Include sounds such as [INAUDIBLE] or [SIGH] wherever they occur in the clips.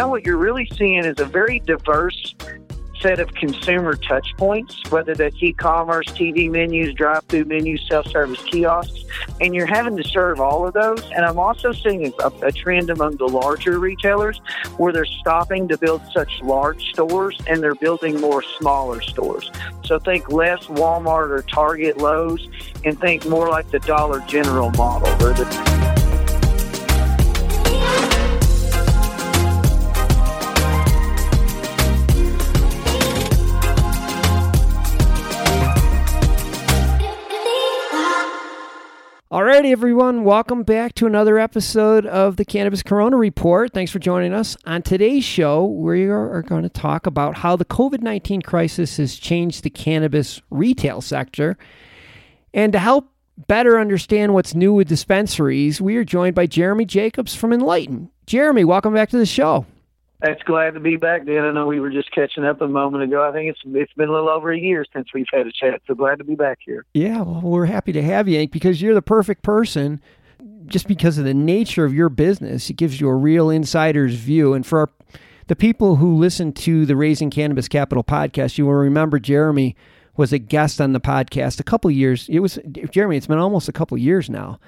now what you're really seeing is a very diverse set of consumer touch points, whether that's e-commerce, TV menus, drive-through menus, self-service kiosks, and you're having to serve all of those. And I'm also seeing a, a trend among the larger retailers where they're stopping to build such large stores and they're building more smaller stores. So think less Walmart or Target, Lowe's, and think more like the Dollar General model, Alrighty, everyone, welcome back to another episode of the Cannabis Corona Report. Thanks for joining us. On today's show, we are going to talk about how the COVID 19 crisis has changed the cannabis retail sector. And to help better understand what's new with dispensaries, we are joined by Jeremy Jacobs from Enlighten. Jeremy, welcome back to the show. That's glad to be back, Dan. I know we were just catching up a moment ago. I think it's it's been a little over a year since we've had a chat, so glad to be back here. Yeah, well, we're happy to have you Hank, because you're the perfect person. Just because of the nature of your business, it gives you a real insider's view. And for our, the people who listen to the Raising Cannabis Capital podcast, you will remember Jeremy was a guest on the podcast a couple years. It was Jeremy. It's been almost a couple years now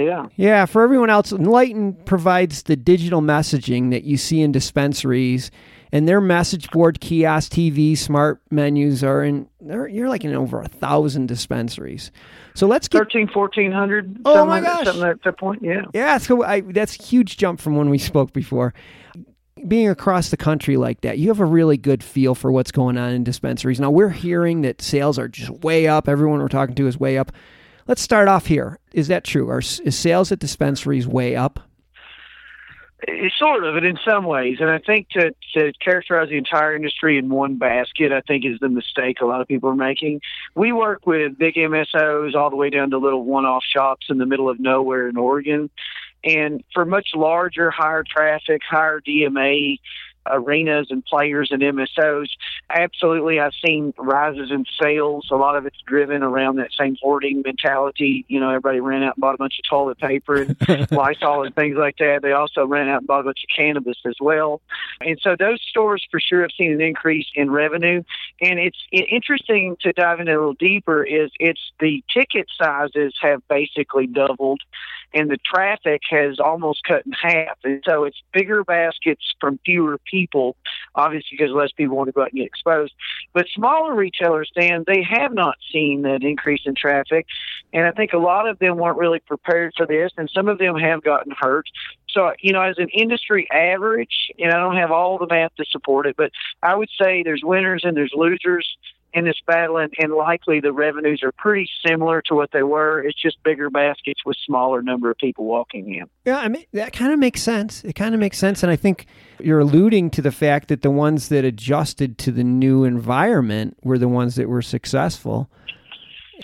yeah. Yeah. For everyone else, Enlighten provides the digital messaging that you see in dispensaries, and their message board, kiosk, TV, smart menus are in. You're like in over a thousand dispensaries. So let's get 13, 1400. Oh my gosh, something at that point. Yeah. Yeah. So I, that's a huge jump from when we spoke before. Being across the country like that, you have a really good feel for what's going on in dispensaries. Now we're hearing that sales are just way up. Everyone we're talking to is way up. Let's start off here. Is that true? Are is sales at dispensaries way up? It's sort of, and in some ways. And I think to, to characterize the entire industry in one basket, I think is the mistake a lot of people are making. We work with big MSOs all the way down to little one off shops in the middle of nowhere in Oregon. And for much larger, higher traffic, higher DMA arenas and players and MSOs. Absolutely, I've seen rises in sales. A lot of it's driven around that same hoarding mentality. You know, everybody ran out and bought a bunch of toilet paper and [LAUGHS] Lysol and things like that. They also ran out and bought a bunch of cannabis as well. And so those stores for sure have seen an increase in revenue. And it's interesting to dive in a little deeper is it's the ticket sizes have basically doubled and the traffic has almost cut in half. And so it's bigger baskets from fewer people, obviously because less people want to go out and get exposed. But smaller retailers, Dan, they have not seen that increase in traffic. And I think a lot of them weren't really prepared for this, and some of them have gotten hurt. So, you know, as an industry average, and I don't have all the math to support it, but I would say there's winners and there's losers in this battle, and, and likely the revenues are pretty similar to what they were. It's just bigger baskets with smaller number of people walking in. Yeah, I mean that kind of makes sense. It kind of makes sense, and I think you're alluding to the fact that the ones that adjusted to the new environment were the ones that were successful.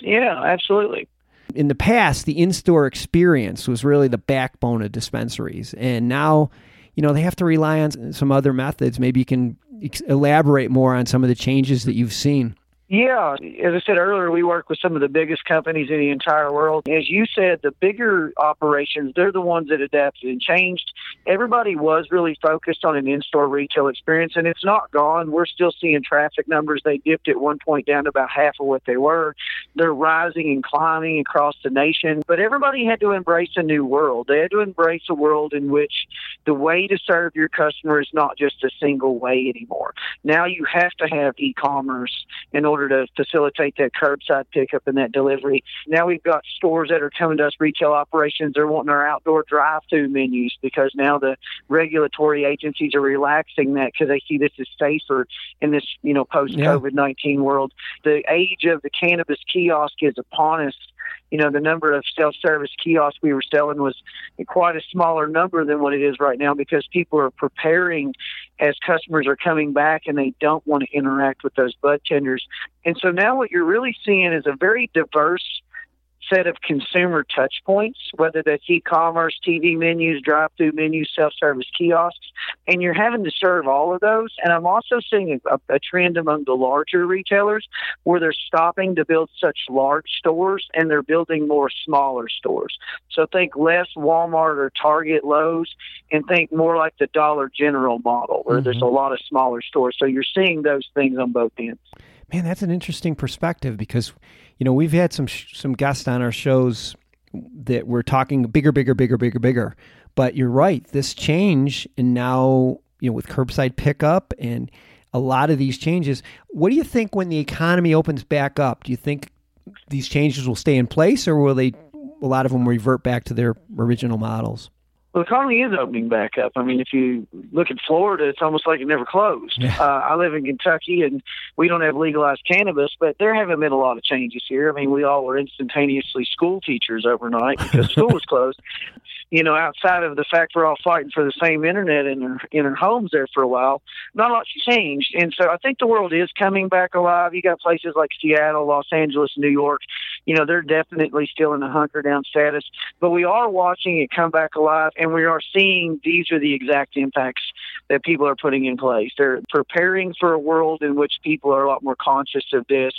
Yeah, absolutely. In the past, the in-store experience was really the backbone of dispensaries, and now, you know, they have to rely on some other methods. Maybe you can elaborate more on some of the changes that you've seen. Yeah, as I said earlier, we work with some of the biggest companies in the entire world. As you said, the bigger operations, they're the ones that adapted and changed. Everybody was really focused on an in store retail experience, and it's not gone. We're still seeing traffic numbers. They dipped at one point down to about half of what they were. They're rising and climbing across the nation, but everybody had to embrace a new world. They had to embrace a world in which the way to serve your customer is not just a single way anymore. Now you have to have e commerce in order to facilitate that curbside pickup and that delivery. Now we've got stores that are coming to us, retail operations. They're wanting our outdoor drive-through menus because now the regulatory agencies are relaxing that because they see this is safer in this, you know, post-COVID nineteen yeah. world. The age of the cannabis kiosk is upon us you know, the number of self-service kiosks we were selling was quite a smaller number than what it is right now because people are preparing as customers are coming back and they don't want to interact with those bud tenders. And so now what you're really seeing is a very diverse set of consumer touch points, whether that's e-commerce, TV menus, drive-through menus, self-service kiosks, and you're having to serve all of those. And I'm also seeing a, a trend among the larger retailers where they're stopping to build such large stores and they're building more smaller stores. So think less Walmart or Target, Lowe's, and think more like the Dollar General model where mm-hmm. there's a lot of smaller stores. So you're seeing those things on both ends. Man, that's an interesting perspective because you know we've had some sh- some guests on our shows that were talking bigger, bigger, bigger, bigger, bigger. But you're right. This change and now you know with curbside pickup and a lot of these changes. What do you think when the economy opens back up? Do you think these changes will stay in place, or will they? A lot of them revert back to their original models. Well, the economy is opening back up. I mean, if you look at Florida, it's almost like it never closed. Yeah. Uh, I live in Kentucky, and we don't have legalized cannabis, but there haven't been a lot of changes here. I mean, we all were instantaneously school teachers overnight because school was closed [LAUGHS] you know, outside of the fact we're all fighting for the same internet in our in our homes there for a while, not a lot's changed. And so I think the world is coming back alive. You got places like Seattle, Los Angeles, New York. You know, they're definitely still in a hunker down status, but we are watching it come back alive, and we are seeing these are the exact impacts that people are putting in place. They're preparing for a world in which people are a lot more conscious of this.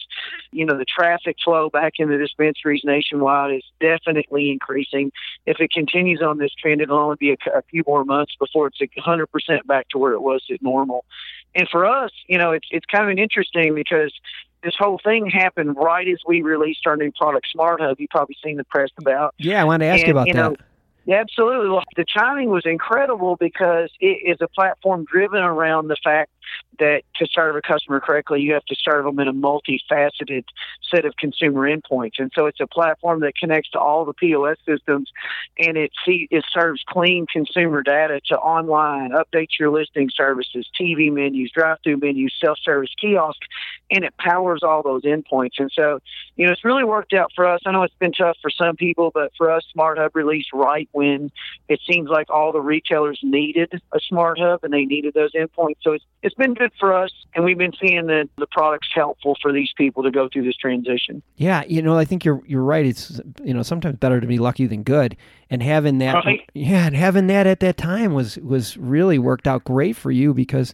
You know, the traffic flow back in the dispensaries nationwide is definitely increasing. If it continues on this trend, it'll only be a, a few more months before it's 100% back to where it was at normal. And for us, you know, it's it's kind of interesting because this whole thing happened right as we released our new product, Smart Hub. You've probably seen the press about. Yeah, I wanted to ask and, you about you know, that. Yeah, absolutely. Well, the timing was incredible because it is a platform driven around the fact that to serve a customer correctly, you have to serve them in a multifaceted set of consumer endpoints. And so it's a platform that connects to all the POS systems and it, it serves clean consumer data to online, update your listing services, TV menus, drive through menus, self service kiosk, and it powers all those endpoints. And so, you know, it's really worked out for us. I know it's been tough for some people, but for us, Smart Hub released right when it seems like all the retailers needed a Smart Hub and they needed those endpoints. So it's, it's been good for us, and we've been seeing that the product's helpful for these people to go through this transition. Yeah, you know, I think you're you're right. It's you know sometimes better to be lucky than good, and having that, right. yeah, and having that at that time was was really worked out great for you because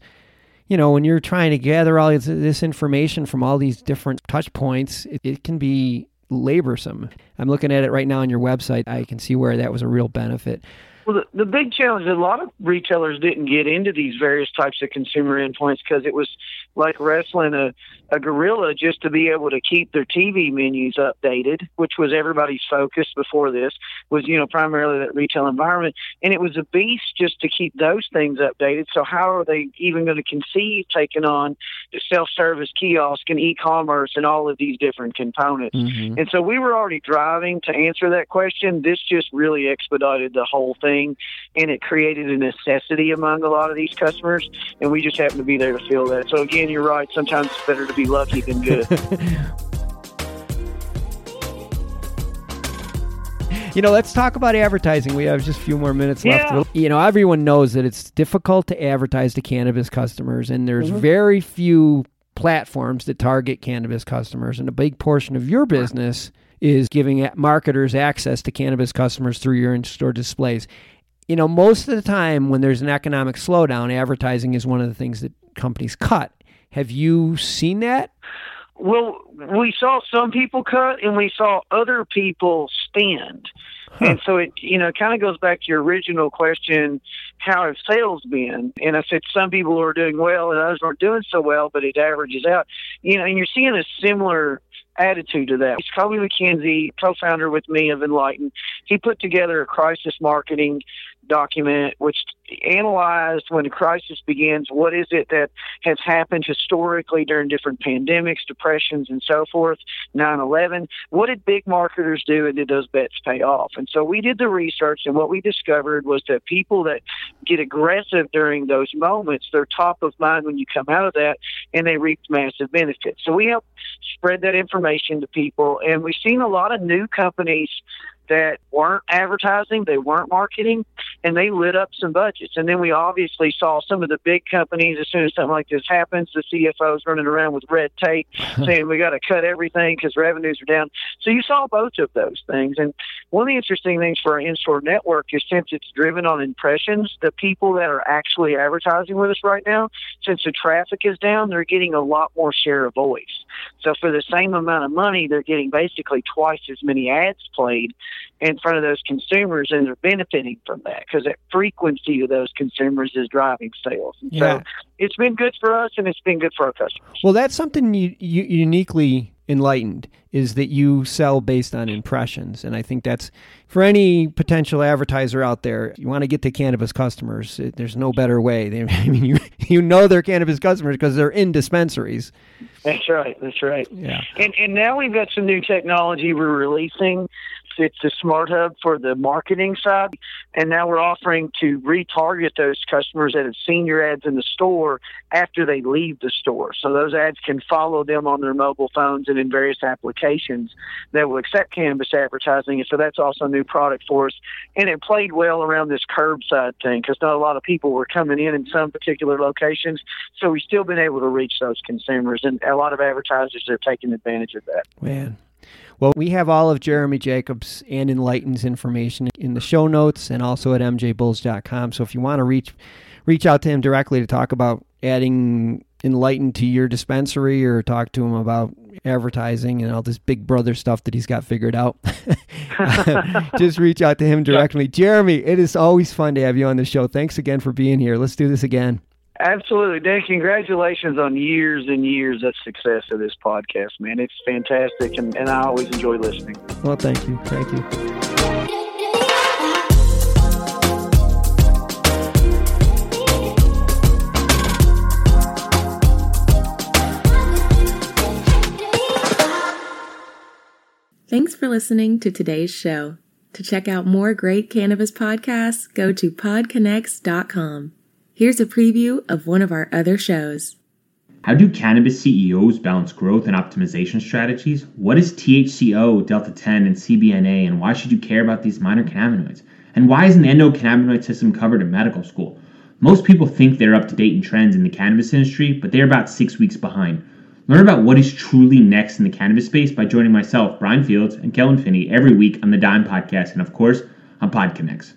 you know, when you're trying to gather all this, information from all these different touch points, it, it, can be laborsome. I'm looking at it right now on your website. I can see where that was a real benefit. Well, the, the big challenge, is a lot of retailers didn't get into these various types of consumer endpoints because it was like wrestling a, a gorilla just to be able to keep their TV menus updated, which was everybody's focus before this, was, you know, primarily that retail environment. And it was a beast just to keep those things updated. So how are they even going to conceive taking on the self-service kiosk and e-commerce and all of these different components? Mm-hmm. And so we were already driving to answer that question. This just really expedited the whole thing thing, and it created a necessity among a lot of these customers, and we just happen to be there to fill that. So again, you're right. Sometimes it's better to be lucky than good. [LAUGHS] you know, let's talk about advertising. We have just a few more minutes left. You know, everyone knows that it's difficult to advertise to cannabis customers, and there's mm-hmm. very few platforms that target cannabis customers. And a big portion of your business is giving marketers access to cannabis customers through your in-store displays. You know, most of the time when there's an economic slowdown, advertising is one of the things that companies cut. Have you seen that? Well, we saw some people cut and we saw other people spend. Huh. And so it, you know, kind of goes back to your original question, how have sales been? And I said some people are doing well and others aren't doing so well, but it averages out. You know, and you're seeing a similar attitude to that. It's Kobe McKenzie, co-founder with me of Enlighten, he put together a crisis marketing document which analyzed when a crisis begins what is it that has happened historically during different pandemics depressions and so forth 9-11 what did big marketers do and did those bets pay off? And so we did the research and what we discovered was that people that get aggressive during those moments they're top of mind when you come out of that and they reap massive benefits. So we help spread that information to people and we've seen a lot of new companies that weren't advertising, they weren't marketing, and they lit up some budgets. And then we obviously saw some of the big companies, as soon as something like this happens, the CFOs running around with red tape [LAUGHS] saying we got to cut everything because revenues are down. So you saw both of those things. And one of the interesting things for our in store network is since it's driven on impressions, the people that are actually advertising with us right now, since the traffic is down, they're getting a lot more share of voice. So for the same amount of money, they're getting basically twice as many ads played in front of those consumers, and they're benefiting from that because that frequency of those consumers is driving sales. And Yeah. So it's been good for us, and it's been good for our customers. Well, that's something you, you uniquely enlightened is that you sell based on impressions, and I think that's for any potential advertiser out there. You want to get to cannabis customers. There's no better way. They, [LAUGHS] I mean, you you know they're cannabis customers because they're in dispensaries. That's right. That's right. Yeah. And and now we've got some new technology we're releasing. It's a smart hub for the marketing side, and now we're offering to retarget those customers that have seen your ads in the store after they leave the store. So those ads can follow them on their mobile phones and in various applications that will accept cannabis advertising. And so that's also a new product for us. And it played well around this curbside thing because not a lot of people were coming in in some particular locations. So we've still been able to reach those consumers, and a lot of advertisers are taking advantage of that. Man. Well, we have all of Jeremy Jacobs and Enlighten's information in the show notes and also at mjbulls.com. So if you want to reach reach out to him directly to talk about adding Enlighten to your dispensary or talk to him about advertising and all this big brother stuff that he's got figured out, [LAUGHS] just reach out to him directly. Jeremy, it is always fun to have you on the show. Thanks again for being here. Let's do this again. Absolutely, Dan. Congratulations on years and years of success of this podcast, man. It's fantastic, and, and I always enjoy listening. Well, thank you. Thank you. Thanks for listening to today's show. To check out more great cannabis podcasts, go to podconnects.com. Here's a preview of one of our other shows. How do cannabis CEOs balance growth and optimization strategies? What is THCO, Delta 10, and CBNA, and why should you care about these minor cannabinoids? And why isn't the endocannabinoid system covered in medical school? Most people think they're up to date in trends in the cannabis industry, but they're about six weeks behind. Learn about what is truly next in the cannabis space by joining myself, Brian Fields, and Kellen Finney every week on the Dime Podcast, and of course, on PodConnects.